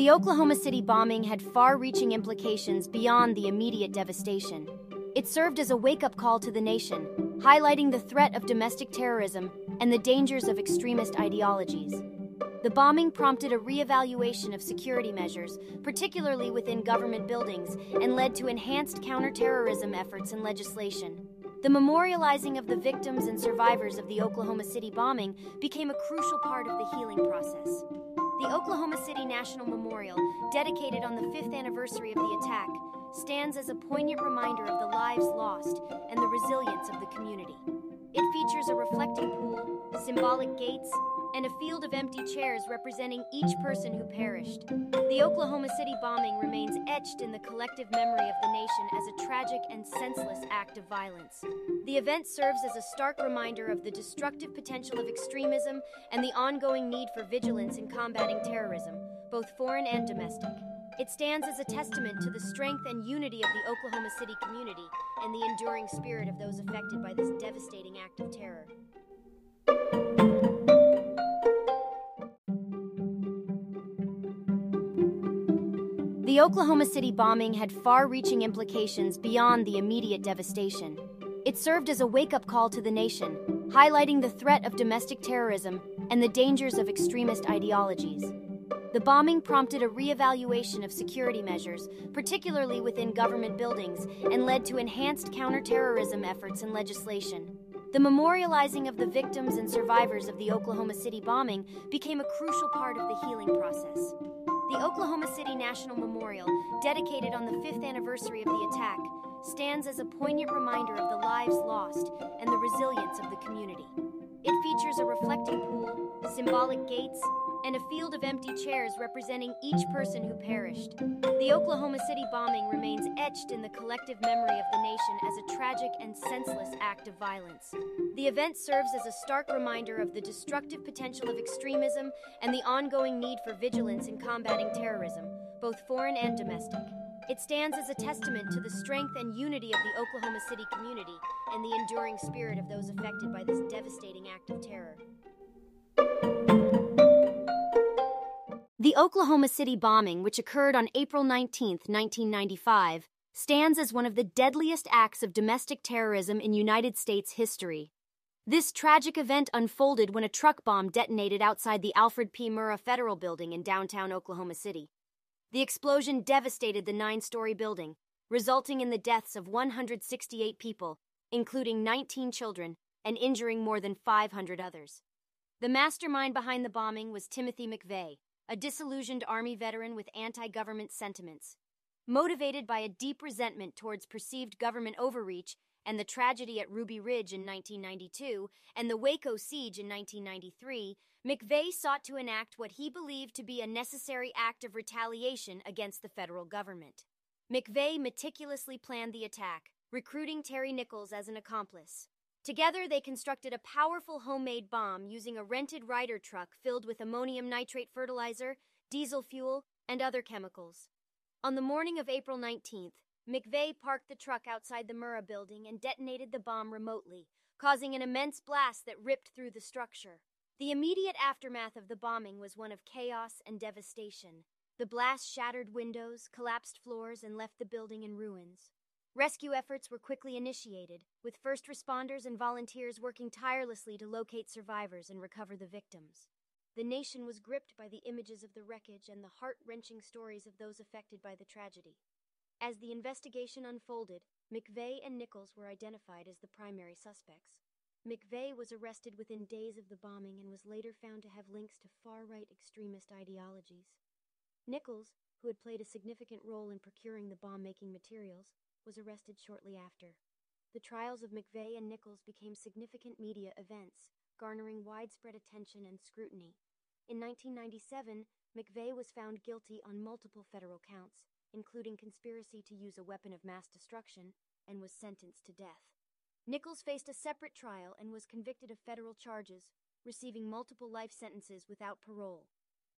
The Oklahoma City bombing had far reaching implications beyond the immediate devastation. It served as a wake up call to the nation, highlighting the threat of domestic terrorism and the dangers of extremist ideologies. The bombing prompted a reevaluation of security measures, particularly within government buildings, and led to enhanced counterterrorism efforts and legislation. The memorializing of the victims and survivors of the Oklahoma City bombing became a crucial part of the healing process. The Oklahoma City National Memorial, dedicated on the fifth anniversary of the attack, stands as a poignant reminder of the lives lost and the resilience of the community. It features a reflecting pool, symbolic gates, and a field of empty chairs representing each person who perished. The Oklahoma City bombing remains etched in the collective memory of the nation as a tragic and senseless act of violence. The event serves as a stark reminder of the destructive potential of extremism and the ongoing need for vigilance in combating terrorism, both foreign and domestic. It stands as a testament to the strength and unity of the Oklahoma City community and the enduring spirit of those affected by this devastating act of terror. The Oklahoma City bombing had far reaching implications beyond the immediate devastation. It served as a wake up call to the nation, highlighting the threat of domestic terrorism and the dangers of extremist ideologies. The bombing prompted a reevaluation of security measures, particularly within government buildings, and led to enhanced counterterrorism efforts and legislation. The memorializing of the victims and survivors of the Oklahoma City bombing became a crucial part of the healing process. The Oklahoma City National Memorial, dedicated on the fifth anniversary of the attack, stands as a poignant reminder of the lives lost and the resilience of the community. It features a reflecting pool, symbolic gates, and a field of empty chairs representing each person who perished. The Oklahoma City bombing remains etched in the collective memory of the nation as a tragic and senseless act of violence. The event serves as a stark reminder of the destructive potential of extremism and the ongoing need for vigilance in combating terrorism, both foreign and domestic. It stands as a testament to the strength and unity of the Oklahoma City community and the enduring spirit of those affected by this devastating act of terror. The Oklahoma City bombing, which occurred on April 19, 1995, stands as one of the deadliest acts of domestic terrorism in United States history. This tragic event unfolded when a truck bomb detonated outside the Alfred P. Murrah Federal Building in downtown Oklahoma City. The explosion devastated the nine story building, resulting in the deaths of 168 people, including 19 children, and injuring more than 500 others. The mastermind behind the bombing was Timothy McVeigh, a disillusioned Army veteran with anti government sentiments. Motivated by a deep resentment towards perceived government overreach and the tragedy at Ruby Ridge in 1992 and the Waco siege in 1993, McVeigh sought to enact what he believed to be a necessary act of retaliation against the federal government. McVeigh meticulously planned the attack, recruiting Terry Nichols as an accomplice. Together, they constructed a powerful homemade bomb using a rented Ryder truck filled with ammonium nitrate fertilizer, diesel fuel, and other chemicals. On the morning of April 19th, McVeigh parked the truck outside the Murrah building and detonated the bomb remotely, causing an immense blast that ripped through the structure. The immediate aftermath of the bombing was one of chaos and devastation. The blast shattered windows, collapsed floors, and left the building in ruins. Rescue efforts were quickly initiated, with first responders and volunteers working tirelessly to locate survivors and recover the victims. The nation was gripped by the images of the wreckage and the heart wrenching stories of those affected by the tragedy. As the investigation unfolded, McVeigh and Nichols were identified as the primary suspects. McVeigh was arrested within days of the bombing and was later found to have links to far right extremist ideologies. Nichols, who had played a significant role in procuring the bomb making materials, was arrested shortly after. The trials of McVeigh and Nichols became significant media events, garnering widespread attention and scrutiny. In 1997, McVeigh was found guilty on multiple federal counts, including conspiracy to use a weapon of mass destruction, and was sentenced to death. Nichols faced a separate trial and was convicted of federal charges, receiving multiple life sentences without parole.